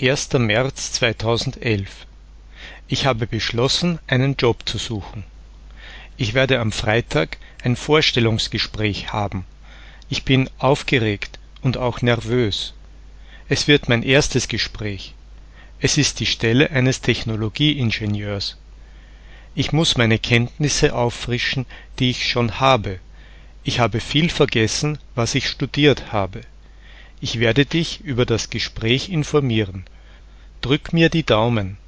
1. März 2011 Ich habe beschlossen, einen Job zu suchen. Ich werde am Freitag ein Vorstellungsgespräch haben. Ich bin aufgeregt und auch nervös. Es wird mein erstes Gespräch. Es ist die Stelle eines Technologieingenieurs. Ich muss meine Kenntnisse auffrischen, die ich schon habe. Ich habe viel vergessen, was ich studiert habe. Ich werde dich über das Gespräch informieren. Drück mir die Daumen.